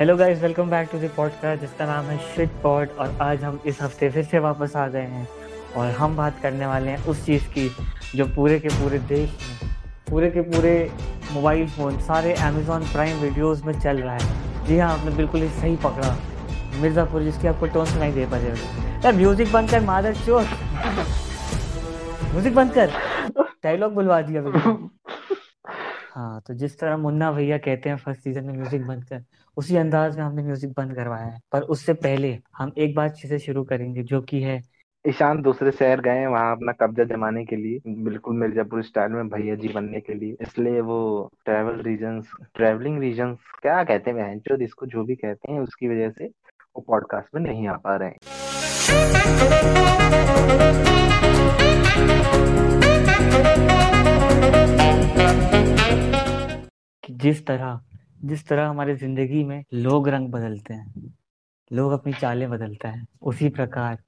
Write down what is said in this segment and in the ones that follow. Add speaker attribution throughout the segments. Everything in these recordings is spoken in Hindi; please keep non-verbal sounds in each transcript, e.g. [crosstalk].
Speaker 1: Hello guys welcome back to the podcast जिसका नाम है शिट पॉड और आज हम इस हफ़्ते फिर से वापस आ गए हैं, और हम बात करने वाले हैं उस चीज़ की जो पूरे के पूरे देश में, पूरे के पूरे मोबाइल फ़ोन सारे अमेजोन प्राइम वीडियोस में चल रहा है। जी हाँ आपने बिल्कुल ही सही पकड़ा। मिर्ज़ापुर जिसकी आपको टोन सुनाई दे पा यार म्यूज़िक बंद कर, मादर चोर। [laughs] म्यूज़िक बंद कर। डायलॉग बुलवा दिया हाँ तो जिस तरह मुन्ना भैया कहते हैं फ़र्स्ट सीज़न में म्यूज़िक बंद कर उसी अंदाज में हमने म्यूज़िक बंद करवाया है। पर उससे पहले हम एक बात से शुरू करेंगे जो कि है।
Speaker 2: ईशान दूसरे शहर गए वहाँ अपना कब्जा जमाने के लिए बिल्कुल मिर्जापुर स्टाइल में भैया जी बनने के लिए। इसलिए वो ट्रेवल रीजन ट्रेवलिंग रीजन क्या कहते हैं जो इसको जो भी कहते हैं उसकी वजह से वो पॉडकास्ट में नहीं आ पा रहे हैं।
Speaker 1: जिस तरह जिस तरह हमारे ज़िंदगी में लोग रंग बदलते हैं, लोग अपनी चालें बदलते हैं, उसी प्रकार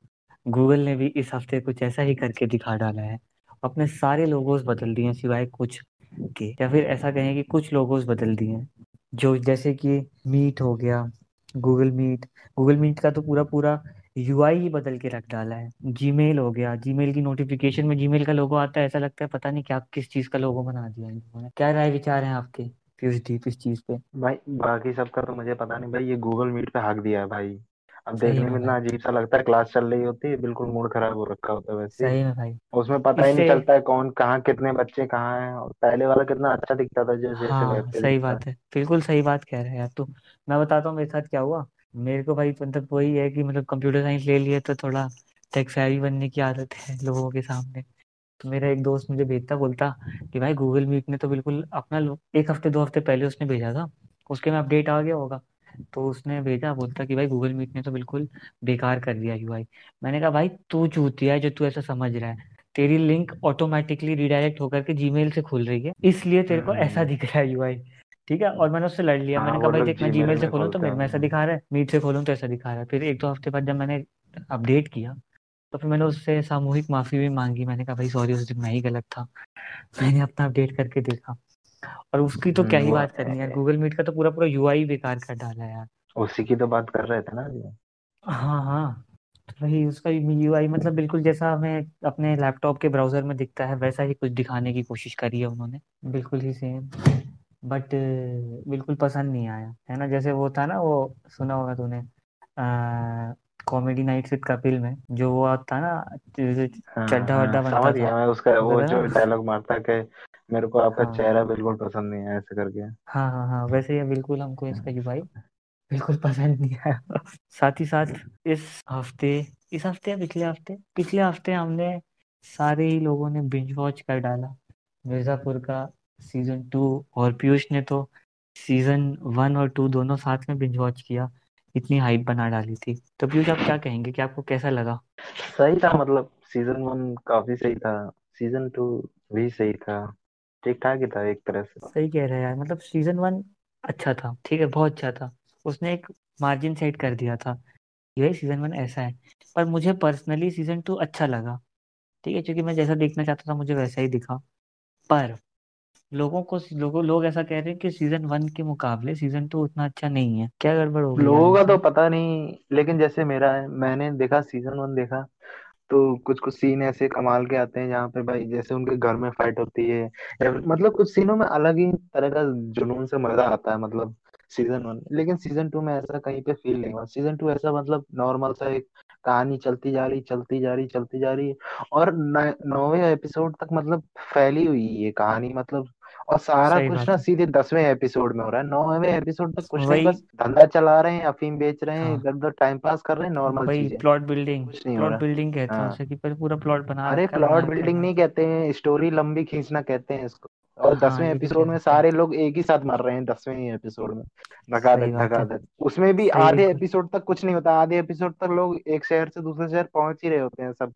Speaker 1: गूगल ने भी इस हफ़्ते कुछ ऐसा ही करके दिखा डाला है। अपने सारे लोगोस बदल दिए सिवाय कुछ के। या फिर ऐसा कहें कि कुछ लोगोस बदल दिए जो जैसे कि मीट हो गया गूगल मीट गूगल मीट का तो पूरा पूरा UI ही बदल के रख डाला है। जीमेल हो गया जीमेल की नोटिफिकेशन में जीमेल का लोगो आता है, ऐसा लगता है पता नहीं क्या, किस चीज़ का लोगो बना दिया ने क्या राय विचार है आपके? किस डीप इस चीज़ पे।
Speaker 2: भाई बाकी सबका तो मुझे पता नहीं भाई ये गूगल मीट पे हक दिया है भाई। अब देखने में इतना अजीब सा लगता है क्लास चल रही होती है बिल्कुल मूड खराब हो रखा होता है वैसे।
Speaker 1: सही में भाई।
Speaker 2: उसमें पता ही नहीं चलता है कौन कहाँ कितने बच्चे कहाँ हैं और पहले वाला कितना अच्छा दिखता था जैसे
Speaker 1: हाँ सही बात है। बिल्कुल सही बात कह रहे हैं यार तू। मैं बताता हूँ मेरे साथ क्या हुआ। मेरे को भाई मतलब वही है कि मतलब कंप्यूटर साइंस ले लिए तो थोड़ा टेक बनने की आदत है लोगों के सामने। तो मेरा एक दोस्त मुझे भेजता बोलता कि भाई गूगल मीट ने तो बिल्कुल अपना एक हफ़्ते दो हफ़्ते पहले उसने भेजा था उसके में अपडेट आ गया होगा। तो उसने भेजा बोलता कि भाई गूगल मीट ने तो बिल्कुल बेकार कर दिया यूआई मैंने कहा भाई तू चूतिया है जो तू ऐसा समझ रहा है। तेरी लिंक ऑटोमेटिकली रिडायरेक्ट होकर के जीमेल से खुल रही है इसलिए तेरे को ऐसा हम्म। दिख रहा है यूआई ठीक है? और मैंने उससे लड़ लिया। मैंने हाँ, कहा भाई देख मैं जीमेल से खोलूँ तो मेरे में ऐसा दिखा रहा है मीट से खोलूँ तो ऐसा दिखा रहा है। फिर एक दो हफ़्ते बाद जब मैंने अपडेट किया तो फिर मैंने उससे सामूहिक माफ़ी भी मांगी। मैंने कहा भाई सॉरी उस दिन मैं ही गलत था। मैंने अपना अपडेट करके देखा। और उसकी तो क्या ही हम्म, बात करनी है। गूगल मीट का तो पूरा पूरा यूआई बेकार कर डाला यार।
Speaker 2: उसी की तो बात कर रहे थे ना
Speaker 1: हाँ हाँ। तो वही उसका यूआई मतलब बिल्कुल जैसा हमें अपने लैपटॉप के ब्राउज़र में दिखता है वैसा ही कुछ दिखाने की कोशिश करी है उन्होंने। बिल्कुल ही सेम बट बिल्कुल पसंद नहीं आया। है ना? जैसे वो था ना वो सुना होगा तूने कॉमेडी नाइट विद कपिल में जो वो था ना हाँ, चड्ढा वड्ढा
Speaker 2: हाँ, बनता था। मैं उसका वो जो डायलॉग मारता है मेरे को आपका हाँ, चेहरा बिल्कुल पसंद नहीं आया ऐसे करके।
Speaker 1: हाँ हाँ हाँ वैसे ही बिल्कुल हमको इसका भाई बिल्कुल पसंद नहीं आया। साथ ही साथ इस हफ़्ते इस हफ़्ते या पिछले हफ़्ते? पिछले हफ़्ते हमने सारे ही लोगों ने बिंज वॉच कर डाला। मिर्जापुर का सीज़न टू और पीयूष ने तो सीज़न वन और टू दोनों साथ में बिंज वॉच किया। इतनी हाइप बना डाली थी। तो पीयूष आप क्या कहेंगे? कि आपको कैसा लगा?
Speaker 2: सही था मतलब सीज़न वन काफ़ी सही था सीज़न टू भी सही था ठीक ठाक ही था एक तरह से।
Speaker 1: सही कह रहे हैं यार मतलब सीज़न वन अच्छा था ठीक है बहुत अच्छा था। उसने एक मार्जिन सेट कर दिया था यही सीज़न वन ऐसा है। पर मुझे पर्सनली सीज़न टू अच्छा लगा ठीक है क्योंकि मैं जैसा देखना चाहता था मुझे वैसा ही दिखा। पर लोगों को लोगों लोग ऐसा कह रहे हैं कि सीज़न वन के मुकाबले सीज़न टू उतना अच्छा नहीं है। क्या गड़बड़ हो गई
Speaker 2: लोगों का तो पता नहीं लेकिन जैसे मेरा है मैंने देखा सीज़न वन देखा तो कुछ कुछ सीन ऐसे कमाल के आते हैं जहाँ पे भाई जैसे उनके घर में फाइट होती है मतलब कुछ सीनों में अलग ही तरह का जुनून से मज़ा आता है मतलब सीज़न वन लेकिन सीज़न टू में ऐसा कहीं पे फील नहीं हुआ। सीज़न टू ऐसा मतलब नॉर्मल सा एक कहानी चलती जा रही चलती जा रही चलती जा रही और नौवे एपिसोड तक मतलब फैली हुई है कहानी मतलब और सारा कुछ ना सीधे दसवें एपिसोड में हो रहा है नौवे एपिसोड तक कुछ नहीं बस धंधा चला रहे हैं अफीम बेच रहे हैं। इधर उधर टाइम पास कर रहे हैं नॉर्मल
Speaker 1: वही प्लॉट बिल्डिंग कुछ नहीं प्लॉट बिल्डिंग कहते हैं हाँ। उसे कि पूरा प्लॉट बना
Speaker 2: अरे प्लॉट बिल्डिंग नहीं कहते हैं स्टोरी लंबी खींचना कहते हैं इसको। और हाँ, दसवें एपिसोड में सारे लोग एक ही साथ मर रहे हैं दसवें एपिसोड में। धकाधक धकाधक उसमें भी आधे एपिसोड तक कुछ नहीं होता आधे एपिसोड तक लोग एक शहर से दूसरे शहर पहुँच ही रहे होते हैं सब।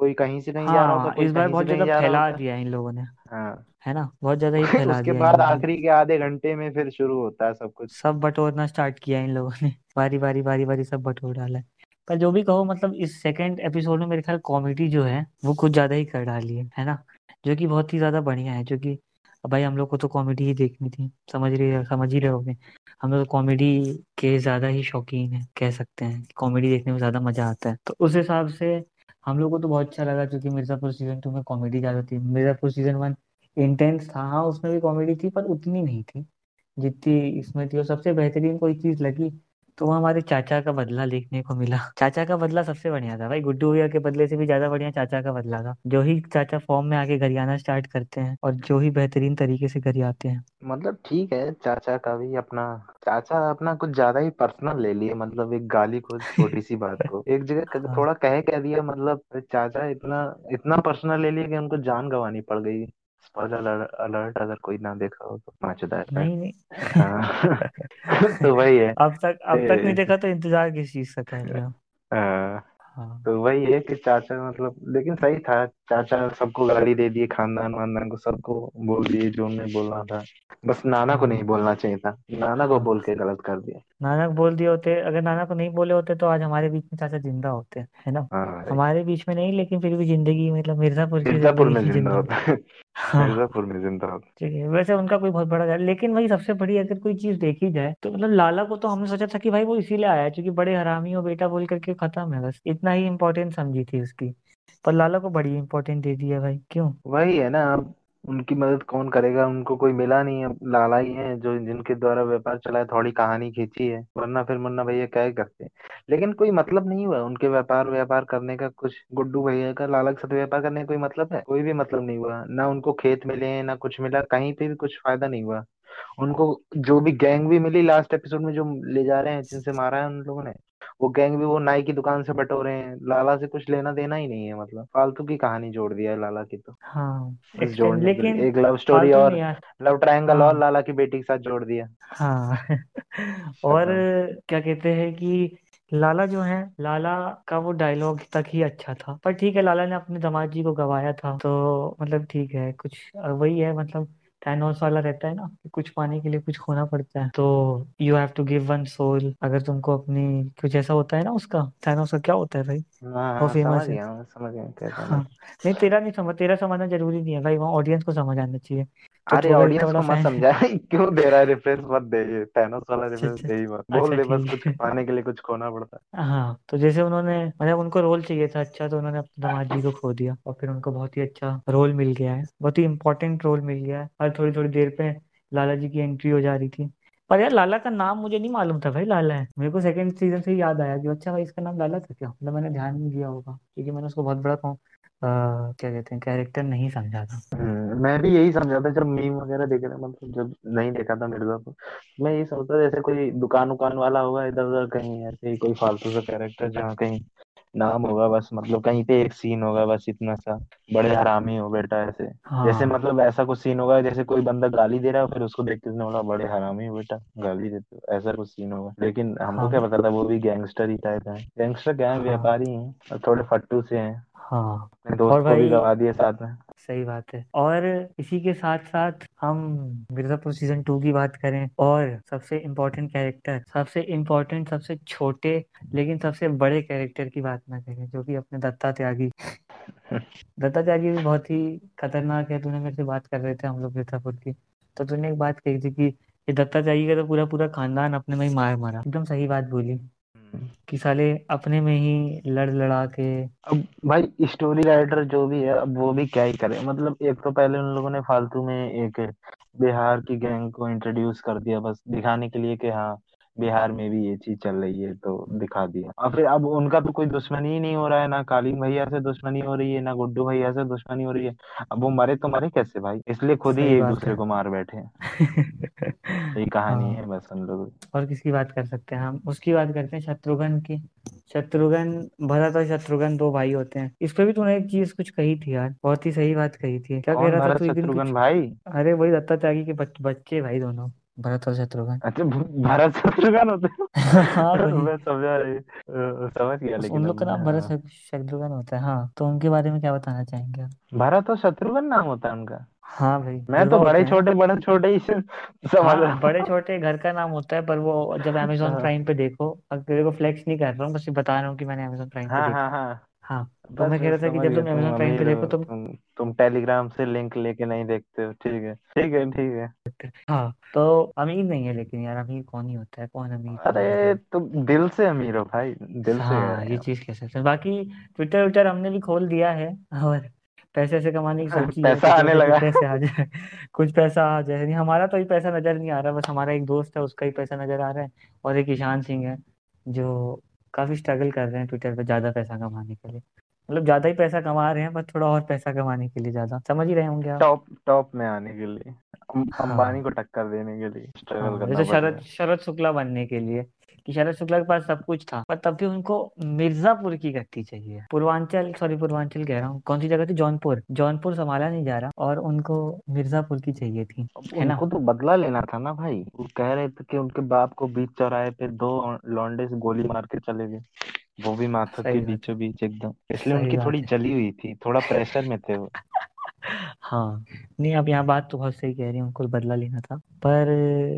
Speaker 2: कोई कहीं से कहीं हाँ, जा रहा होता
Speaker 1: इस बार कहीं बहुत ज़्यादा जा रहा फैला दिया इन लोगों ने हाँ। है ना? बहुत ज़्यादा ही [laughs]
Speaker 2: फैला उसके बाद आखिरी के आधे घंटे में फिर शुरू होता है सब कुछ।
Speaker 1: सब बटोरना स्टार्ट किया इन लोगों ने। [laughs] बारी बारी बारी बारी सब बटोर डाला है। पर जो भी कहो मतलब इस सेकंड एपिसोड में मेरे ख्याल कॉमेडी जो है वो कुछ ज़्यादा ही कर डाली है है ना? जो कि बहुत ही ज़्यादा बढ़िया है जो कि भाई हम लोग को तो कॉमेडी ही देखनी थी। समझ रही समझ ही रहे होगे। हम लोग कॉमेडी के ज़्यादा ही शौकीन है कह सकते हैं कॉमेडी देखने में ज़्यादा मज़ा आता है। तो उस हिसाब से हम लोग को तो बहुत अच्छा लगा क्योंकि मिर्जापुर सीज़न टू में कॉमेडी ज़्यादा थी। मिर्जापुर सीज़न वन इंटेंस था। हाँ उसमें भी कॉमेडी थी, पर उतनी नहीं थी जितनी इसमें थी। और सबसे बेहतरीन कोई चीज़ लगी तो हमारे चाचा का बदला देखने को मिला। चाचा का बदला सबसे बढ़िया था भाई। गुड्डू भैया के बदले से भी ज़्यादा बढ़िया चाचा का बदला था। जो ही चाचा फॉर्म में आके घर आना स्टार्ट करते हैं और जो ही बेहतरीन तरीके से घर आते हैं।
Speaker 2: मतलब ठीक है चाचा का भी अपना चाचा अपना कुछ ज़्यादा ही पर्सनल ले लिए मतलब एक गाली को छोटी सी बात को। एक जगह [laughs]
Speaker 1: हाँ
Speaker 2: थोड़ा कह कह दिया मतलब चाचा इतना इतना पर्सनल ले लिया कि उनको जान गंवानी पड़ गई। स्पॉइलर अलर्ट अगर कोई ना देखा हो तो पाँच हज़ार
Speaker 1: नहीं नहीं।
Speaker 2: हाँ। [laughs] तो वही है।
Speaker 1: अब तक अब तक नहीं देखा तो इंतज़ार किस चीज़ का कर रहे हो।
Speaker 2: हाँ।
Speaker 1: हाँ
Speaker 2: तो वही है कि चाचा मतलब लेकिन सही था चाचा सबको गाली दे दिए खानदान वानदान को सबको बोल दिए जो उन्हें बोलना था। बस नाना को नहीं
Speaker 1: हाँ
Speaker 2: बोलना चाहिए था नाना को
Speaker 1: हाँ
Speaker 2: बोल के गलत कर दिया।
Speaker 1: नाना को बोल दिए होते अगर नाना को नहीं बोले होते तो आज हमारे बीच में चाचा ज़िंदा होते है ना?
Speaker 2: हाँ भाई
Speaker 1: हमारे बीच में नहीं लेकिन फिर भी ज़िंदगी मतलब मिर्जापुर की
Speaker 2: मिर्जापुर
Speaker 1: ज़िंदगी
Speaker 2: में ज़िंदा होता है।
Speaker 1: हाँ।
Speaker 2: मिर्जापुर में ज़िंदा होता
Speaker 1: ठीक है वैसे उनका कोई बहुत बड़ा लेकिन वही सबसे बड़ी अगर कोई चीज़ देखी जाए तो मतलब लाला को तो हमने सोचा था कि भाई वो इसीलिए आया है क्योंकि बड़े हरामी हो बेटा बोल करके खत्म है बस। इतना ही इम्पोर्टेंस समझी थी उसकी। पर लाला को बड़ी इम्पोर्टेंट दे दिया भाई, क्यों?
Speaker 2: वही है ना उनकी मदद कौन करेगा? उनको कोई मिला नहीं, अब लाला ही है जो जिनके द्वारा व्यापार चला है, थोड़ी कहानी खींची है। वरना फिर मुन्ना भैया क्या ही करते लेकिन कोई मतलब नहीं हुआ, उनके व्यापार व्यापार करने का कुछ, गुड्डू भैया का, लाला के साथ व्यापार करने का कोई मतलब है? कोई भी मतलब नहीं हुआ। ना उनको खेत मिले हैं ना कुछ मिला, कहीं पे भी कुछ फ़ायदा नहीं हुआ। उनको जो भी गैंग भी मिली लास्ट एपिसोड में, जो ले जा रहे हैं, जिनसे मारा है उन लोगों ने वो गैंग भी वो नाई की दुकान से बटोरे हैं। लाला से कुछ लेना देना ही नहीं है मतलब। फालतू की कहानी जोड़ दिया है लाला की तो।
Speaker 1: हाँ लेकिन
Speaker 2: एक लव स्टोरी और लव ट्रायंगल और
Speaker 1: हाँ।
Speaker 2: लाला की बेटी के साथ जोड़ दिया।
Speaker 1: हाँ। [laughs] और क्या कहते हैं कि लाला जो है लाला का वो डायलॉग तक ही अच्छा था। पर ठीक है लाला ने अपने दामाद जी को गवाया था। तो मतलब ठीक है कुछ वही है मतलब थैनोस वाला रहता है ना कि कुछ पाने के लिए कुछ खोना पड़ता है। तो you have to give one soul अगर तुमको अपनी कुछ ऐसा होता है ना उसका थैनोस का क्या होता है भाई?
Speaker 2: हाँ
Speaker 1: वो
Speaker 2: हाँ समझ
Speaker 1: फ़ेमस है?
Speaker 2: गया समझ गया क्या कहना
Speaker 1: हाँ नहीं तेरा नहीं समझ तेरा समझना ज़रूरी नहीं है भाई वहाँ ऑडियंस को समझ आना चाहिए।
Speaker 2: अरे
Speaker 1: तू अगर
Speaker 2: ऑडियंस को मत समझा। [laughs] क्यों दे रहा है रेफरेंस मत दे ये थैनोस वाला
Speaker 1: अच्छा
Speaker 2: रेफरेंस
Speaker 1: अच्छा
Speaker 2: दे ही मत।
Speaker 1: अच्छा
Speaker 2: बोल दे बस कुछ पाने के लिए कुछ खोना पड़ता
Speaker 1: है। हाँ तो जैसे उन्होंने मतलब उनको रोल चाहिए था अच्छा तो उन्होंने अपने दामाद जी को खो दिया और फिर उनको बहुत ही अच्छा रोल मिल गया है। बहुत ही इंपॉर्टेंट रोल मिल गया है। और थोड़ी थोड़ी देर पे लाला जी की एंट्री हो जा रही थी। पर यार लाला का नाम मुझे नहीं मालूम था भाई लाला है। मेरे को सेकंड सीज़न से याद आया कि अच्छा भाई इसका नाम लाला था क्या? मतलब मैंने ध्यान नहीं दिया होगा क्योंकि मैंने उसको बहुत बड़ा कौ- अ, क्या कहते हैं कैरेक्टर नहीं समझा था।
Speaker 2: हम्म, मैं भी यही समझा था जब मीम वगैरह देखे थे मतलब जब नहीं देखा था मिर्जापुर मैं यही था जैसे कोई दुकान उकान वाला होगा इधर उधर कहीं ऐसे ही कोई फालतू सा कैरेक्टर जहाँ कहीं नाम होगा बस मतलब कहीं पे एक सीन होगा बस इतना सा बड़े हरामी हो बेटा ऐसे। जैसे
Speaker 1: हाँ।
Speaker 2: मतलब ऐसा कुछ सीन होगा जैसे कोई बंदा गाली दे रहा है फिर उसको देख के उसने बोला बड़े हरामी हो बेटा गाली देते हो। ऐसा कुछ सीन होगा। लेकिन हमको क्या
Speaker 1: हाँ।
Speaker 2: पता था वो भी गैंगस्टर ही टाइप है। गैंगस्टर क्या है?
Speaker 1: हाँ।
Speaker 2: व्यापारी है और थोड़े फट्टू से हैं।
Speaker 1: हाँ
Speaker 2: अपने
Speaker 1: और
Speaker 2: दोस्त को भी गवा दिए साथ में।
Speaker 1: सही बात है। और इसी के साथ साथ हम मिर्जापुर सीज़न टू की बात करें और सबसे इम्पोर्टेंट कैरेक्टर सबसे इम्पोर्टेंट सबसे छोटे लेकिन सबसे बड़े कैरेक्टर की बात ना करें जो कि अपने दत्ता त्यागी। [laughs] दत्ता त्यागी भी बहुत ही खतरनाक है तूने मेरे से बात कर रहे थे हम लोग मिर्जापुर की। तो तूने एक बात कही थी कि ये दत्ता त्यागी का तो पूरा पूरा खानदान अपने में ही मार मारा। एकदम सही बात बोली। कि साले अपने में ही लड़ लड़ा के।
Speaker 2: अब भाई स्टोरी राइटर जो भी है, अब वो भी क्या ही करे। मतलब एक तो पहले उन लोगों ने फालतू में एक बिहार की गैंग को इंट्रोड्यूस कर दिया बस, दिखाने के लिए कि हाँ बिहार में भी ये चीज़ चल रही है तो दिखा दिया। और फिर अब उनका तो कोई दुश्मनी ही नहीं हो रहा है ना कालीन भैया से दुश्मनी हो रही है ना गुड्डू भैया से दुश्मनी हो रही है। अब वो मरे तो मरे कैसे भाई? इसलिए खुद ही एक दूसरे को मार बैठे हैं। [laughs] यही कहानी
Speaker 1: हाँ।
Speaker 2: है बस हम लोग
Speaker 1: और किसकी बात कर सकते हैं हम? उसकी बात करते हैं शत्रुघ्न की। शत्रुघ्न भरत और शत्रुघ्न दो भाई होते हैं। इस पे भी तूने एक चीज़ कुछ कही थी यार। बहुत ही सही बात कही थी। क्या कह रहा था तू
Speaker 2: शत्रुघ्न भाई?
Speaker 1: अरे वही दत्ता त्यागी के बच्चे भाई दोनों। भरत और शत्रुघ्न
Speaker 2: अच्छा भरत शत्रुघ्न होते
Speaker 1: हाँ? [laughs]
Speaker 2: मैं समझा समझ गया लेकिन
Speaker 1: उन लोग का नाम भरत
Speaker 2: हाँ।
Speaker 1: शत्रुघ्न होता है हाँ। तो उनके बारे में क्या बताना चाहेंगे आप?
Speaker 2: भरत और शत्रुघ्न नाम होता है उनका।
Speaker 1: हाँ भाई
Speaker 2: मैं तो बड़े
Speaker 1: हैं।
Speaker 2: छोटे बड़े छोटे ही समझ
Speaker 1: हाँ
Speaker 2: रहा
Speaker 1: बड़े छोटे घर का नाम होता है पर वो जब [laughs] अमेजोन
Speaker 2: हाँ।
Speaker 1: प्राइम पे देखो अब तेरे को फ्लेक्स नहीं कर रहा हूँ बस बता रहा हूँ कि मैंने अमेजोन प्राइम पे
Speaker 2: हाँ हाँ
Speaker 1: देखा
Speaker 2: हाँ
Speaker 1: तो
Speaker 2: बस
Speaker 1: मैं कह रहा था कि
Speaker 2: समझ
Speaker 1: जब
Speaker 2: गया
Speaker 1: तुम
Speaker 2: तुम
Speaker 1: अमेजोन प्राइम पे
Speaker 2: अमीर
Speaker 1: देखो
Speaker 2: हो
Speaker 1: तुम
Speaker 2: तुम तुम टेलीग्राम से लिंक लेके नहीं देखते हो ठीक है ठीक है ठीक है।
Speaker 1: हाँ तो अमीर नहीं है लेकिन यार अमीर कौन ही होता है कौन अमीर कौन
Speaker 2: अरे
Speaker 1: गरीब
Speaker 2: तुम दिल से अमीर हो भाई दिल से कह
Speaker 1: हाँ ये
Speaker 2: हैं
Speaker 1: चीज़ कह सकते हैं? बाकी ट्विटर ट्विटर हमने भी खोल दिया है और पैसे से कमाने की सोची है
Speaker 2: पैसा
Speaker 1: कुछ हो
Speaker 2: आने
Speaker 1: जाए कुछ
Speaker 2: लगा।
Speaker 1: पैसे आ जाए कुछ पैसा आ जाए। नहीं हमारा तो ही पैसा नज़र नहीं आ रहा बस हमारा एक दोस्त है उसका ही पैसा नज़र आ रहा है और एक ईशान सिंह है जो काफ़ी स्ट्रगल कर रहे हैं ट्विटर पे ज़्यादा पैसा कमाने के लिए। मतलब ज़्यादा ही पैसा कमा रहे हैं बस थोड़ा और पैसा कमाने के लिए ज़्यादा। समझ ही रहे होंगे आप।
Speaker 2: टॉप टॉप में आने के लिए। अंबानी
Speaker 1: हाँ।
Speaker 2: को टक्कर देने के लिए स्ट्रगल
Speaker 1: हाँ
Speaker 2: करना
Speaker 1: जैसे शरद
Speaker 2: रहा है।
Speaker 1: शरद शुक्ला बनने के लिए। कि शरद शुक्ला के पास सब कुछ था पर तब भी उनको मिर्जापुर की गद्दी चाहिए। पूर्वांचल सॉरी पूर्वांचल कह रहा हूँ। कौन सी जगह थी? जौनपुर। जौनपुर संभाला नहीं जा रहा और उनको मिर्जापुर की चाहिए थी है ना?
Speaker 2: उनको तो बदला लेना था ना भाई। वो कह रहे थे कि उनके बाप को बीच चौराहे पे दो लौंडे से गोली मार के चले गए। वो भी माथा के बीचों बीच एकदम। इसलिए उनकी थोड़ी जली हुई थी थोड़ा प्रेशर में थे वो। [laughs]
Speaker 1: हाँ नहीं अब यहाँ बात तो बहुत सही कह रही हूँ उनको बदला लेना था पर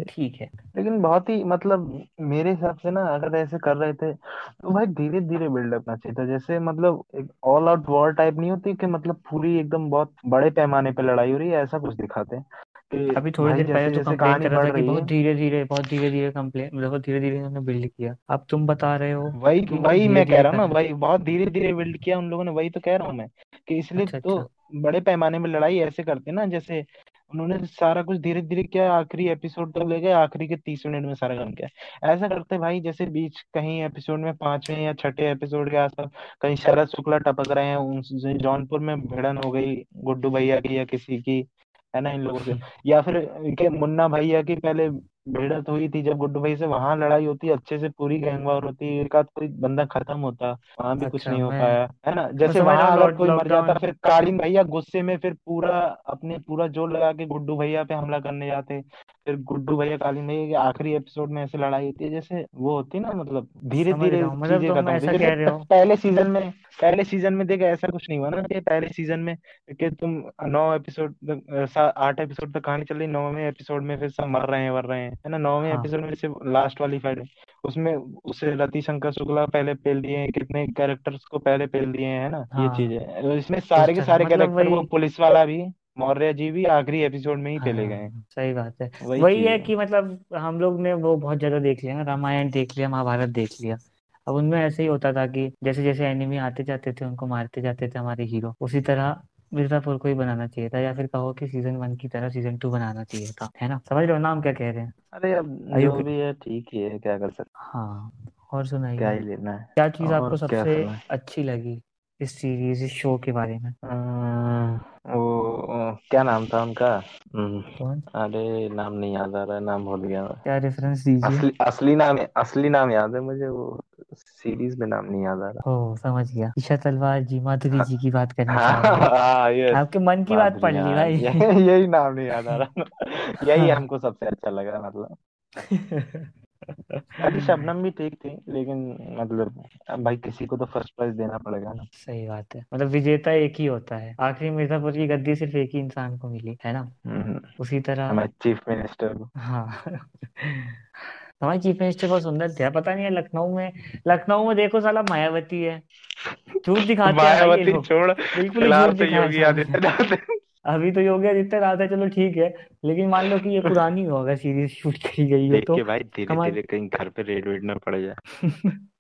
Speaker 1: ठीक है।
Speaker 2: लेकिन बहुत ही मतलब मेरे हिसाब से ना अगर ऐसे कर रहे थे तो भाई धीरे धीरे बिल्डअप करना चाहिए था। जैसे मतलब एक ऑल आउट वॉर टाइप नहीं होती कि मतलब पूरी एकदम बहुत बड़े पैमाने पे लड़ाई हो रही है ऐसा कुछ दिखाते हैं कि
Speaker 1: अभी थोड़ी
Speaker 2: भाई
Speaker 1: देर पहले तो
Speaker 2: जैसे
Speaker 1: कंप्लेन
Speaker 2: कहानी
Speaker 1: कर रहा
Speaker 2: बढ़
Speaker 1: था कि
Speaker 2: रही
Speaker 1: बहुत
Speaker 2: है।
Speaker 1: धीरे धीरे बहुत धीरे धीरे कंप्लेन बहुत धीरे धीरे इन्होंने बिल्ड किया। अब तुम बता रहे हो
Speaker 2: वही वही
Speaker 1: धीरे
Speaker 2: मैं कह
Speaker 1: धीरे
Speaker 2: रहा हूँ
Speaker 1: कर
Speaker 2: ना वही बहुत धीरे धीरे बिल्ड किया उन लोगों ने वही तो कह रहा हूँ मैं कि इसलिए
Speaker 1: अच्छा
Speaker 2: तो
Speaker 1: अच्छा।
Speaker 2: बड़े पैमाने में लड़ाई ऐसे करते ना, जैसे उन्होंने सारा कुछ धीरे धीरे किया, आखिरी एपिसोड तक ले गए, आखिरी के तीस मिनट में सारा काम किया। ऐसा करते भाई, जैसे बीच कहीं एपिसोड में पाँचवें या छठे एपिसोड के आसपास कहीं शरद शुक्ला टपक रहे हैं जौनपुर में भिड़न हो गई, गुड्डू भैया की या किसी की, है ना, इन लोगों से। या फिर के मुन्ना भैया की पहले भिड़त हुई थी जब गुड्डू भाई से वहाँ लड़ाई होती अच्छे से पूरी गैंग वॉर होती एक आध कोई बंदा खत्म होता वहाँ भी कुछ
Speaker 1: अच्छा
Speaker 2: नहीं हो
Speaker 1: मैं
Speaker 2: पाया है ना? जैसे
Speaker 1: समझ रहा
Speaker 2: वहाँ
Speaker 1: हूँ
Speaker 2: अगर कोई मर जाता फिर कालीन भैया गुस्से में फिर पूरा अपने पूरा ज़ोर लगा के गुड्डू भैया पे हमला करने जाते फिर गुड्डू भैया कालीन भैया के आखिरी एपिसोड में ऐसे लड़ाई होती है जैसे वो होती ना मतलब धीरे
Speaker 1: समझ
Speaker 2: धीरे
Speaker 1: हूँ मतलब
Speaker 2: चीज़ें
Speaker 1: तुम
Speaker 2: खत्म होती
Speaker 1: ऐसा
Speaker 2: जैसे
Speaker 1: कह रहे
Speaker 2: पहले सीज़न में पहले सीज़न में देखा ऐसा कुछ नहीं हुआ ना कि पहले सीज़न में कि तुम नौ एपिसोड आठ एपिसोड तक कहानी चल रही नौवें एपिसोड में फिर सब मर रहे हैं मर रहे हैं। है ना नौवें
Speaker 1: हाँ।
Speaker 2: एपिसोड में जैसे लास्ट वाली फाइट है। उसमें उसे रति शंकर शुक्ला पहले पेल दिए हैं कितने कैरेक्टर्स को पहले पेल दिए हैं है ना ये चीज़
Speaker 1: हाँ।
Speaker 2: और इसमें सारे के
Speaker 1: तरह
Speaker 2: सारे
Speaker 1: मतलब
Speaker 2: कैरेक्टर
Speaker 1: वही
Speaker 2: वो पुलिस वाला भी मौर्य जी भी आखिरी एपिसोड में ही पेले गए हैं।
Speaker 1: हाँ सही बात है।
Speaker 2: वही
Speaker 1: वही
Speaker 2: चीज़
Speaker 1: है
Speaker 2: है।
Speaker 1: कि मतलब हम लोग ने वो बहुत ज़्यादा देख लिया ना रामायण देख लिया महाभारत देख लिया। अब उनमें ऐसे ही होता था कि जैसे जैसे एनिमी आते जाते थे उनको मारते जाते थे हमारे हीरो उसी तरह मिर्जापुर को ही बनाना चाहिए था या फिर कहो कि सीज़न वन की तरह सीज़न टू बनाना चाहिए था है ना? समझ रहे हो नाम क्या कह रहे हैं?
Speaker 2: अरे अब जो भी है ठीक ही है क्या कर सकते
Speaker 1: हाँ? और सुनाइए।
Speaker 2: क्या ही लेना है।
Speaker 1: क्या चीज़ आपको सबसे अच्छी लगी इस सीरीज़ इस शो के बारे में?
Speaker 2: वो क्या नाम था उनका?
Speaker 1: कौन?
Speaker 2: अरे नाम नहीं याद आ रहा है नाम भूल गया
Speaker 1: क्या रेफरेंस दीजिए।
Speaker 2: असली असली नाम असली नाम याद है मुझे वो। सीरीज़ में नाम नहीं याद आ रहा।
Speaker 1: ओ समझ गया। ईशा तलवार जी माधुरी जी की बात करना
Speaker 2: हाँ
Speaker 1: हैं
Speaker 2: हाँ
Speaker 1: आपके मन की बात पढ़ ली भाई।
Speaker 2: यही नाम नहीं याद आ रहा। यही हमको सबसे अच्छा लगा मतलब। [laughs] बाकी शबनम भी ठीक थी लेकिन मतलब भाई किसी को तो फ़र्स्ट प्राइज देना पड़ेगा ना।
Speaker 1: सही बात है। मतलब विजेता एक ही होता है। आखिरी मिर्जापुर की गद्दी सिर्फ़ एक ही इंसान को मिली है ना?
Speaker 2: हम्म,
Speaker 1: उसी तरह
Speaker 2: चीफ मिनिस्टर को।
Speaker 1: हाँ। [laughs] हमारे चीफ मिनिस्टर बहुत सुंदर थे पता नहीं है लखनऊ में लखनऊ में देखो साला मायावती है। झूठ दिखाते हैं भाई ये
Speaker 2: मायावती छोड़
Speaker 1: बिल्कुल
Speaker 2: तो योगी आदित्यनाथ
Speaker 1: अभी तो योगी आदित्यनाथ है चलो ठीक है। लेकिन मान लो कि ये पुरानी होगा सीरीज़ शूट की गई है
Speaker 2: देख
Speaker 1: तो
Speaker 2: के भाई धीरे धीरे कहीं घर पे रेड वेड ना पड़ जाए। [laughs]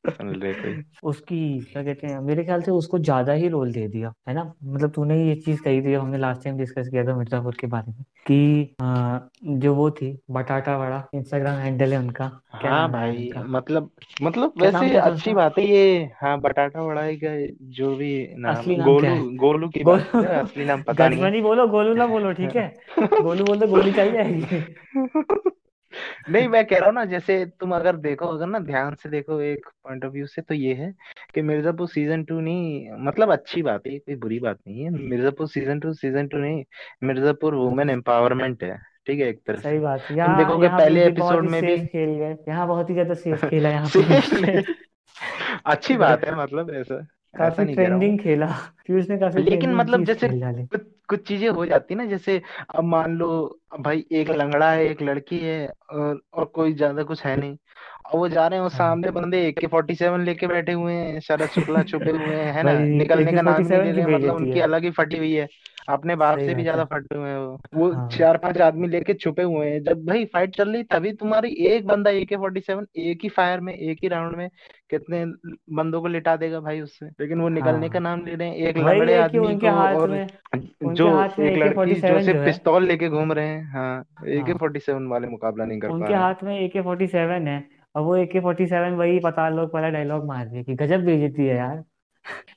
Speaker 1: उसकी क्या कहते हैं मेरे ख्याल से उसको ज़्यादा ही रोल दे दिया है ना? मतलब तूने ये चीज़ कही थी हमने लास्ट टाइम डिस्कस किया था मिर्जापुर के बारे में कि आ, जो वो थी बटाटा वड़ा इंस्टाग्राम हैंडल है उनका क्या
Speaker 2: हाँ
Speaker 1: नाम है
Speaker 2: भाई
Speaker 1: उनका?
Speaker 2: मतलब मतलब
Speaker 1: क्या
Speaker 2: वैसे
Speaker 1: क्या
Speaker 2: अच्छी बात है ये हाँ बटाटा वड़ाई का जो भी नाम
Speaker 1: असली नाम क्या
Speaker 2: गोलू
Speaker 1: है?
Speaker 2: गोलू की बात हो [laughs] असली नाम पता नहीं।
Speaker 1: बोलो गोलू ना बोलो ठीक है? [laughs] गोलू बोल गोली चाहिए जाएगी। [laughs]
Speaker 2: नहीं मैं कह रहा हूँ ना जैसे तुम अगर देखो अगर ना ध्यान से देखो एक पॉइंट ऑफ़ व्यू से तो ये है कि मिर्जापुर सीज़न टू नहीं मतलब अच्छी बात है कोई बुरी बात नहीं है। Mirzapur season two season two नहीं मिर्जापुर वुमेन एम्पावरमेंट है ठीक है एक तरह
Speaker 1: सही बात है।
Speaker 2: तुम
Speaker 1: यहाँ
Speaker 2: देखोगे
Speaker 1: यहाँ
Speaker 2: पहले एपिसोड
Speaker 1: ही
Speaker 2: में भी
Speaker 1: खेल गए। यहाँ बहुत ही ज़्यादा सेफ़ खेला यहाँ
Speaker 2: नहीं [laughs] अच्छी बात है मतलब ऐसा
Speaker 1: काफ़ी ट्रेंडिंग खेला। पीयूष ने काफ़ी
Speaker 2: लेकिन मतलब जैसे कुछ चीज़ें हो जाती ना जैसे अब मान लो भाई एक लंगड़ा है एक लड़की है और, और कोई ज़्यादा कुछ है नहीं। और वो जा रहे हैं वो सामने बंदे एके फोर्टी सेवन लेके बैठे हुए हैं शरद शुक्ला छुपे हुए हैं है ना?
Speaker 1: भाई ए
Speaker 2: निकलने
Speaker 1: के
Speaker 2: का नाम नहीं ले
Speaker 1: की
Speaker 2: रहे हैं मतलब उनकी अलग ही फटी हुई है। अपने बाप से भी ज़्यादा फटे हुए हैं वो। वो
Speaker 1: हाँ।
Speaker 2: चार पाँच आदमी लेके छुपे हुए हैं। जब भाई फाइट चल रही तभी तुम्हारी एक बंदा एके फोर्टी सेवन एक ही फायर में एक ही राउंड में कितने बंदों को लिटा देगा भाई उससे? लेकिन वो निकलने का
Speaker 1: हाँ
Speaker 2: नाम ले रहे हैं एक लंगड़े
Speaker 1: कि
Speaker 2: आदमी
Speaker 1: उनके
Speaker 2: को
Speaker 1: हाथ
Speaker 2: और
Speaker 1: में
Speaker 2: जो
Speaker 1: हाथ में
Speaker 2: एक
Speaker 1: ए के फोर्टी
Speaker 2: लड़की जो सिर्फ़ पिस्तौल लेके घूम रहे हैं हाँ एके
Speaker 1: हाँ
Speaker 2: फोर्टी सेवन वाले मुकाबला नहीं कर पा
Speaker 1: उनके
Speaker 2: रहे
Speaker 1: हाथ में ए के फोर्टी सेवन है। और वो ए के फोर्टी सेवन वही पताल लोक वाला डायलॉग मार रही है कि गजब बेइज्जती है यार।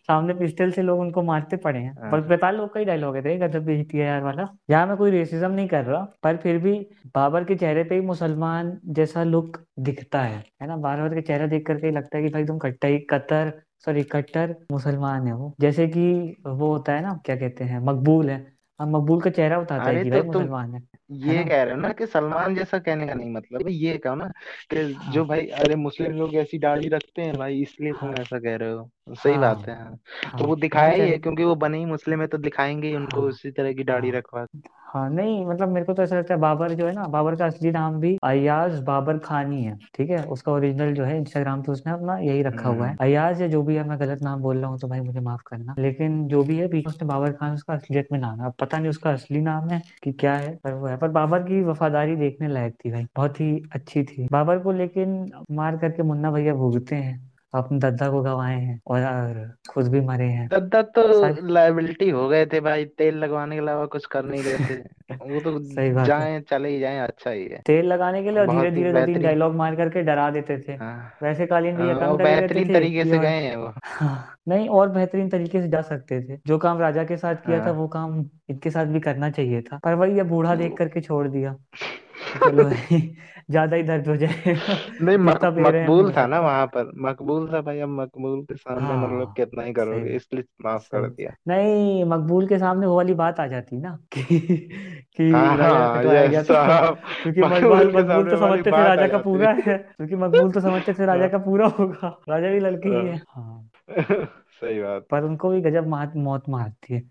Speaker 1: सामने पिस्टल से लोग उनको मारते पड़े हैं। पर
Speaker 2: हाँ
Speaker 1: पताल लोक का ही डायलॉग है गजब बेइज्जती है यार वाला। यहाँ मैं कोई रेसिज्म नहीं कर रहा पर फिर भी बाबर के चेहरे पे ही मुसलमान जैसा लुक दिखता है है ना? बाबर का चेहरा देख करके लगता है कि भाई तुम कट्टा ही कतर सॉरी कट्टर मुसलमान है वो। जैसे कि वो होता है ना क्या कहते हैं मकबूल है। अब मकबूल का चेहरा बताता है कि
Speaker 2: तो
Speaker 1: भाई
Speaker 2: तुम
Speaker 1: मुसलमान है।
Speaker 2: ये कह रहे हो ना कि सलमान जैसा कहने का नहीं मतलब है ये कहो ना कि जो
Speaker 1: हाँ
Speaker 2: भाई अरे मुस्लिम लोग ऐसी दाढ़ी रखते हैं भाई इसलिए तुम
Speaker 1: हाँ
Speaker 2: ऐसा कह रहे हो। सही बात है।
Speaker 1: हाँ
Speaker 2: हाँ तो वो
Speaker 1: हाँ
Speaker 2: दिखाया ही है क्योंकि वो बने ही मुस्लिम है तो दिखाएँगे ही उनको
Speaker 1: हाँ।
Speaker 2: उसी तरह की दाढ़ी
Speaker 1: हाँ।
Speaker 2: रखवा
Speaker 1: हाँ नहीं मतलब मेरे को तो ऐसा लगता है बाबर जो है ना बाबर का असली नाम भी अयाज बाबर खानी है ठीक है? उसका ओरिजिनल जो है इंस्टाग्राम पे उसने अपना यही रखा हुआ है।
Speaker 2: हम्म।
Speaker 1: अयाज या जो भी है मैं गलत नाम बोल रहा हूँ तो भाई मुझे माफ़ करना। लेकिन जो भी है बीच में उसने बाबर खान उसका असलियत में नाम है। अब पता नहीं उसका असली नाम है कि क्या है पर वो है। पर बाबर की वफादारी देखने लायक थी भाई बहुत ही अच्छी थी। बाबर को लेकिन मार करके मुन्ना भैया भुगते हैं। अपने दद्दा को गंवाए हैं और खुद भी मरे हैं।
Speaker 2: दद्दा तो
Speaker 1: सच
Speaker 2: लाइबिलिटी हो गए थे भाई तेल लगवाने के अलावा कुछ कर नहीं रहे थे। [laughs] वो तो
Speaker 1: सही बात
Speaker 2: जाएँ चले ही जाएँ अच्छा ही है।
Speaker 1: तेल लगाने के लिए और धीरे धीरे दो तीन डायलॉग मार करके डरा देते थे।
Speaker 2: हाँ।
Speaker 1: वैसे कालीन भैया
Speaker 2: हाँ,
Speaker 1: कम डरे
Speaker 2: बेहतरीन
Speaker 1: थे
Speaker 2: तरीके से गए हैं वो। [laughs]
Speaker 1: हाँ नहीं और बेहतरीन तरीके से जा सकते थे। जो काम राजा के साथ किया था वो काम इनके साथ भी करना चाहिए था। पर वही ये बूढ़ा देख करके छोड़ दिया। चलो भाई [laughs] ज़्यादा ही दर्द हो जाएगा। [laughs]
Speaker 2: नहीं मक,
Speaker 1: जितना पी रहे हैं हम।
Speaker 2: मकबूल था ना वहाँ पर। मकबूल था भाई अब मकबूल के सामने मतलब
Speaker 1: हाँ
Speaker 2: कितना ही
Speaker 1: सही
Speaker 2: करोगे
Speaker 1: बात
Speaker 2: इसलिए माफ़ कर सही। दिया।
Speaker 1: नहीं मकबूल के सामने वो वाली बात आ जाती ना [laughs] कि कि
Speaker 2: हाँ
Speaker 1: राजा
Speaker 2: हाँ
Speaker 1: कटवाया गया
Speaker 2: यस
Speaker 1: था
Speaker 2: साहब
Speaker 1: क्योंकि
Speaker 2: मकबूल
Speaker 1: मकबूल
Speaker 2: के
Speaker 1: मकबूल
Speaker 2: सामने
Speaker 1: तो
Speaker 2: वाली
Speaker 1: समझते थे
Speaker 2: बात आ
Speaker 1: राजा का
Speaker 2: जाती।
Speaker 1: पूरा
Speaker 2: है
Speaker 1: है क्योंकि मकबूल तो समझते थे राजा
Speaker 2: हाँ,
Speaker 1: का पूरा होगा। राजा भी लड़के ही है
Speaker 2: हाँ,
Speaker 1: हाँ।
Speaker 2: सही बात।
Speaker 1: पर उनको भी गजब मात मौत मारती है।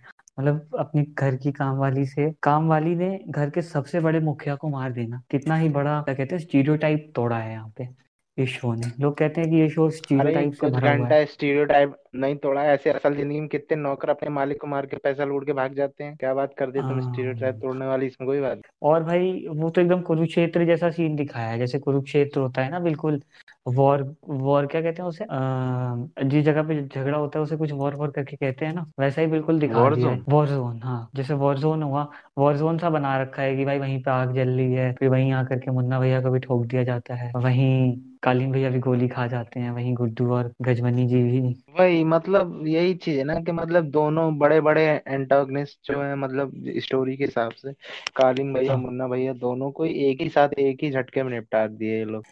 Speaker 1: मतलब अपनी घर की काम वाली से काम वाली ने घर के सबसे बड़े मुखिया को मार देना। कितना ही बड़ा क्या कहते हैं स्टीरियोटाइप तोड़ा है यहाँ पे इस शो ने। लोग कहते हैं कि ये शो
Speaker 2: अरे
Speaker 1: स्टीरियोटाइप से
Speaker 2: कुछ
Speaker 1: भरा हुआ है।
Speaker 2: स्टीरियोटाइप नहीं तोड़ा ऐसे असल ज़िंदगी में कितने नौकर अपने मालिक को मार के पैसा लूट के भाग जाते हैं। क्या बात कर दी तुम स्टीरियोटाइप
Speaker 1: अम,
Speaker 2: तोड़ने वाली इसमें कोई बात
Speaker 1: और भाई वो तो एकदम कुरुक्षेत्र जैसा सीन दिखाया है जैसे कुरुक्षेत्र होता है ना बिल्कुल। वॉर वॉर क्या कहते हैं उसे? अः जिस जगह पे झगड़ा होता है उसे कुछ वॉर वॉर करके कहते हैं ना? वैसा ही बिल्कुल दिखा
Speaker 2: वॉर
Speaker 1: दिया है।
Speaker 2: जोन
Speaker 1: वॉर जोन हाँ जैसे वॉर जोन हुआ वॉर जोन सा बना रखा है कि भाई वहीं पे आग जल रही है फिर वहीं आकर के मुन्ना भैया को भी ठोक दिया जाता है। वहीं कालीन भैया भी गोली खा जाते हैं वहीं गुड्डू और गजमनी जी भी।
Speaker 2: वही मतलब यही चीज़ है ना कि मतलब दोनों बड़े बड़े एंटागनिस्ट जो है मतलब स्टोरी के हिसाब से कालीन भैया
Speaker 1: हाँ।
Speaker 2: मुन्ना भैया दोनों को एक ही साथ एक ही झटके में निपटा दिए ये लोग।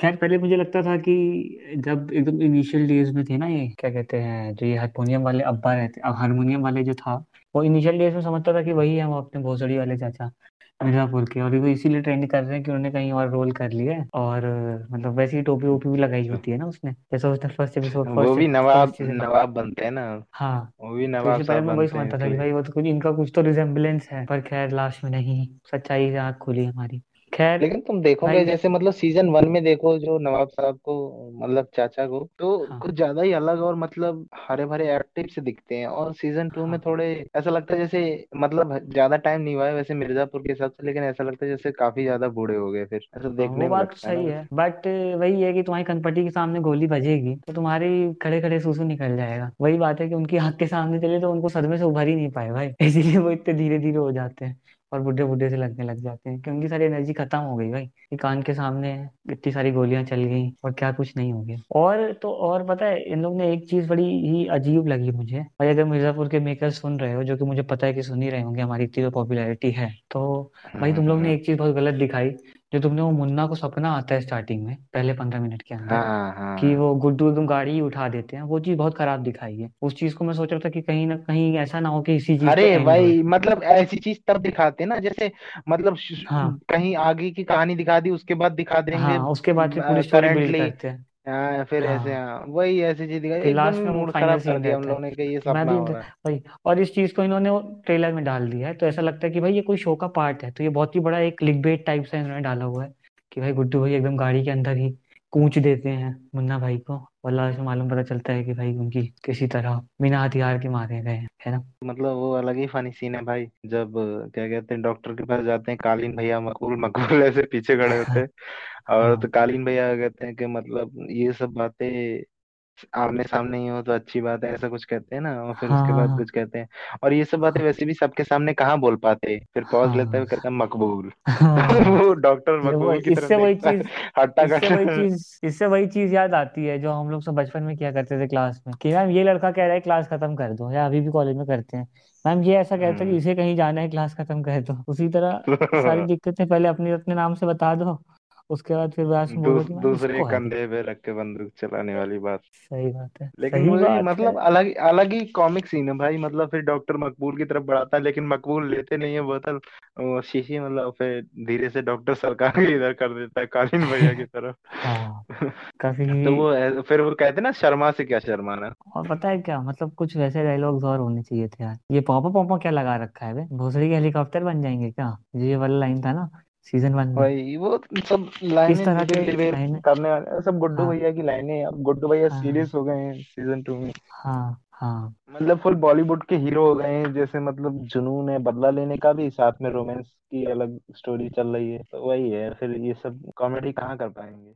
Speaker 1: खैर पहले मुझे लगता था कि जब एकदम इनिशियल डेज़ में थे ना ये क्या कहते हैं जो ये हारमोनियम वाले अब्बा रहते अब हारमोनियम वाले जो था वो इनिशियल डेज़ में समझता था कि वही है वो अपने भोसड़ी वाले चाचा। मिर्जापुर के। और वो इसीलिए ट्रेंड कर रहे हैं कि उन्होंने कहीं और रोल कर लिया है। और मतलब वैसे ही टोपी वोपी भी लगाई होती है ना उसने। जैसे उसने फ़र्स्ट एपिसोड
Speaker 2: वो भी नवाब नवाब बनते हैं ना।
Speaker 1: हाँ।
Speaker 2: वो भी
Speaker 1: तो
Speaker 2: नवाब साहब
Speaker 1: मैं वही समझता था कि भाई वो तो कुछ इनका कुछ तो रिजेम्बलेंस है। पर खैर लास्ट में नहीं। सच्चाई से आँख खुली हमारी। खैर
Speaker 2: लेकिन तुम देखोगे
Speaker 1: भाई
Speaker 2: जैसे मतलब सीज़न वन में देखो जो नवाब साहब को मतलब चाचा को तो
Speaker 1: हाँ।
Speaker 2: कुछ ज़्यादा ही अलग और मतलब हरे भरे एक्टिव से दिखते हैं और सीज़न टू में
Speaker 1: हाँ।
Speaker 2: थोड़े ऐसा लगता है जैसे मतलब ज़्यादा टाइम नहीं हुआ है वैसे मिर्जापुर के हिसाब से लेकिन ऐसा लगता है जैसे काफ़ी ज़्यादा बूढ़े हो गए फिर ऐसा
Speaker 1: हाँ वो
Speaker 2: देखने में
Speaker 1: बात
Speaker 2: लगता ना
Speaker 1: सही है बट वही है कि तुम्हारी कनपट्टी के सामने गोली बजेगी तो तुम्हारी खड़े खड़े सूसू निकल जाएगा। वही बात है कि उनकी आँख के सामने चले तो उनको सदमे से उभर ही नहीं पाए भाई [laughs] इसीलिए वो इतने धीरे धीरे हो जाते हैं। और बुढ़े बुढ़े से लगने लग जाते हैं कि उनकी सारी एनर्जी खत्म हो गई भाई। कि कान के सामने इतनी सारी गोलियाँ चल गई और क्या कुछ नहीं हो गया। और तो और पता है इन लोग ने एक चीज़ बड़ी ही अजीब लगी मुझे। भाई अगर मिर्जापुर के मेकर सुन रहे हो जो कि मुझे पता है कि सुन ही रहे होंगे हमारी इतनी तो पॉपुलैरिटी है तो भाई तुम लोग ने
Speaker 2: हम्म।
Speaker 1: एक चीज़ बहुत गलत दिखाई। जो तुमने वो मुन्ना को सपना आता है स्टार्टिंग में पहले पंद्रह मिनट के अंदर
Speaker 2: हाँ
Speaker 1: कि
Speaker 2: हाँ।
Speaker 1: वो गुड्डू एकदम गाड़ी ही उठा देते हैं वो चीज़ बहुत खराब दिखाई है। उस चीज़ को मैं सोच रहा था कि कहीं ना कहीं ऐसा ना हो कि इसी चीज़
Speaker 2: अरे भाई मतलब ऐसी चीज़ तब दिखाते हैं ना जैसे मतलब श-
Speaker 1: हाँ।
Speaker 2: कहीं आगे की कहानी दिखा दी उसके बाद दिखा देंगे
Speaker 1: हाँ उसके बाद फिर पूरी स्टोरी बिल्ड करते हैं।
Speaker 2: हाँ फिर ऐसे
Speaker 1: हाँ
Speaker 2: हाँ वही ऐसी चीज़ दिखाई
Speaker 1: फिर
Speaker 2: एकदम
Speaker 1: लास्ट
Speaker 2: ही
Speaker 1: में वो
Speaker 2: मूड
Speaker 1: फाइनल
Speaker 2: खराब कर
Speaker 1: सीन
Speaker 2: दिया उन
Speaker 1: रहता
Speaker 2: लोगों ने कि ये
Speaker 1: मैं
Speaker 2: सपना
Speaker 1: भी
Speaker 2: हो रहा है
Speaker 1: भाई और इस चीज़ को इन्होंने ट्रेलर में डाल दिया है तो ऐसा लगता है कि भाई ये कोई शो का पार्ट है। तो ये बहुत ही बड़ा एक क्लिकबेट टाइप से इन्होंने डाला हुआ है कि भाई गुड्डू भाई एकदम गाड़ी के अंदर ही कूच देते हैं मुन्ना भाई को। और लास्ट में मालूम पता चलता है कि भाई उनकी किसी तरह बिना हथियार के मारे गए हैं है ना?
Speaker 2: मतलब वो अलग ही फनी सीन है भाई जब क्या कहते हैं डॉक्टर के पास जाते हैं कालीन भैया मकबूल मकबूल ऐसे पीछे खड़े होते हैं। [laughs] और तो
Speaker 1: हाँ
Speaker 2: कालीन भैया कहते हैं कि मतलब ये सब बातें आमने सामने ही हो तो अच्छी बात है ऐसा कुछ कहते हैं ना और फिर उसके बाद
Speaker 1: हाँ।
Speaker 2: कुछ कहते हैं। और ये सब बातें वैसे भी सबके सामने कहाँ बोल पाते? फिर पॉज लेते
Speaker 1: हाँ
Speaker 2: हुए कहता है मकबूल।
Speaker 1: हाँ। [laughs]
Speaker 2: वो डॉक्टर
Speaker 1: ये वो
Speaker 2: मकबूल की तरफ़
Speaker 1: इससे वही
Speaker 2: देखता है
Speaker 1: चीज़
Speaker 2: हट्टा
Speaker 1: इससे वही
Speaker 2: कट्टा
Speaker 1: चीज़ इससे वही चीज़ याद आती है जो हम लोग सब बचपन में किया करते थे क्लास में कि मैम ये लड़का कह रहा है क्लास खत्म कर दो या अभी भी कॉलेज में करते हैं। मैम ये ऐसा कहता है कि
Speaker 2: हम्म।
Speaker 1: इसे कहीं जाना है क्लास खत्म कर दो। उसी तरह सारी [laughs] दिक्कतें पहले अपने अपने नाम से बता दो। उसके बाद फिर बाद में बोलो
Speaker 2: दूस,
Speaker 1: कि मैम
Speaker 2: दूसरे
Speaker 1: इसको
Speaker 2: कंधे पे रख के बंदूक चलाने वाली बात।
Speaker 1: सही बात है
Speaker 2: लेकिन
Speaker 1: सही
Speaker 2: वही
Speaker 1: बात है।
Speaker 2: मतलब अलग अलग ही कॉमिक सीन है भाई मतलब फिर डॉक्टर मकबूल की तरफ़ बढ़ाता है लेकिन मकबूल लेते नहीं है बोतल वो शीशी मतलब फिर धीरे से डॉक्टर सरकार के इधर कर देता है कालीन भैया की तरफ़।
Speaker 1: हाँ काफ़ी [laughs]
Speaker 2: तो वो ऐ- फिर वो कहते हैं ना शर्मा से क्या शर्माना
Speaker 1: और पता है क्या मतलब कुछ वैसे डायलॉग्स और होने चाहिए थे यार। ये पॉपा पॉपा क्या लगा रखा है बे भोसड़ी के हेलीकॉप्टर बन जाएँगे क्या? ये वाला लाइन था ना सीज़न वन में।
Speaker 2: भाई वो सब लाइनें
Speaker 1: तरह के लाइनें?
Speaker 2: करने वाले सब गुड्डू
Speaker 1: हाँ।
Speaker 2: भैया की लाइनें अब गुड्डू भैया
Speaker 1: हाँ।
Speaker 2: सीरियस हो गए हैं सीज़न टू में।
Speaker 1: हाँ हाँ।
Speaker 2: मतलब फुल बॉलीवुड के हीरो हो गए हैं जैसे मतलब जुनून है बदला लेने का भी साथ में रोमांस की अलग स्टोरी चल रही है तो वही है फिर ये सब कॉमेडी कहाँ कर पाएँगे?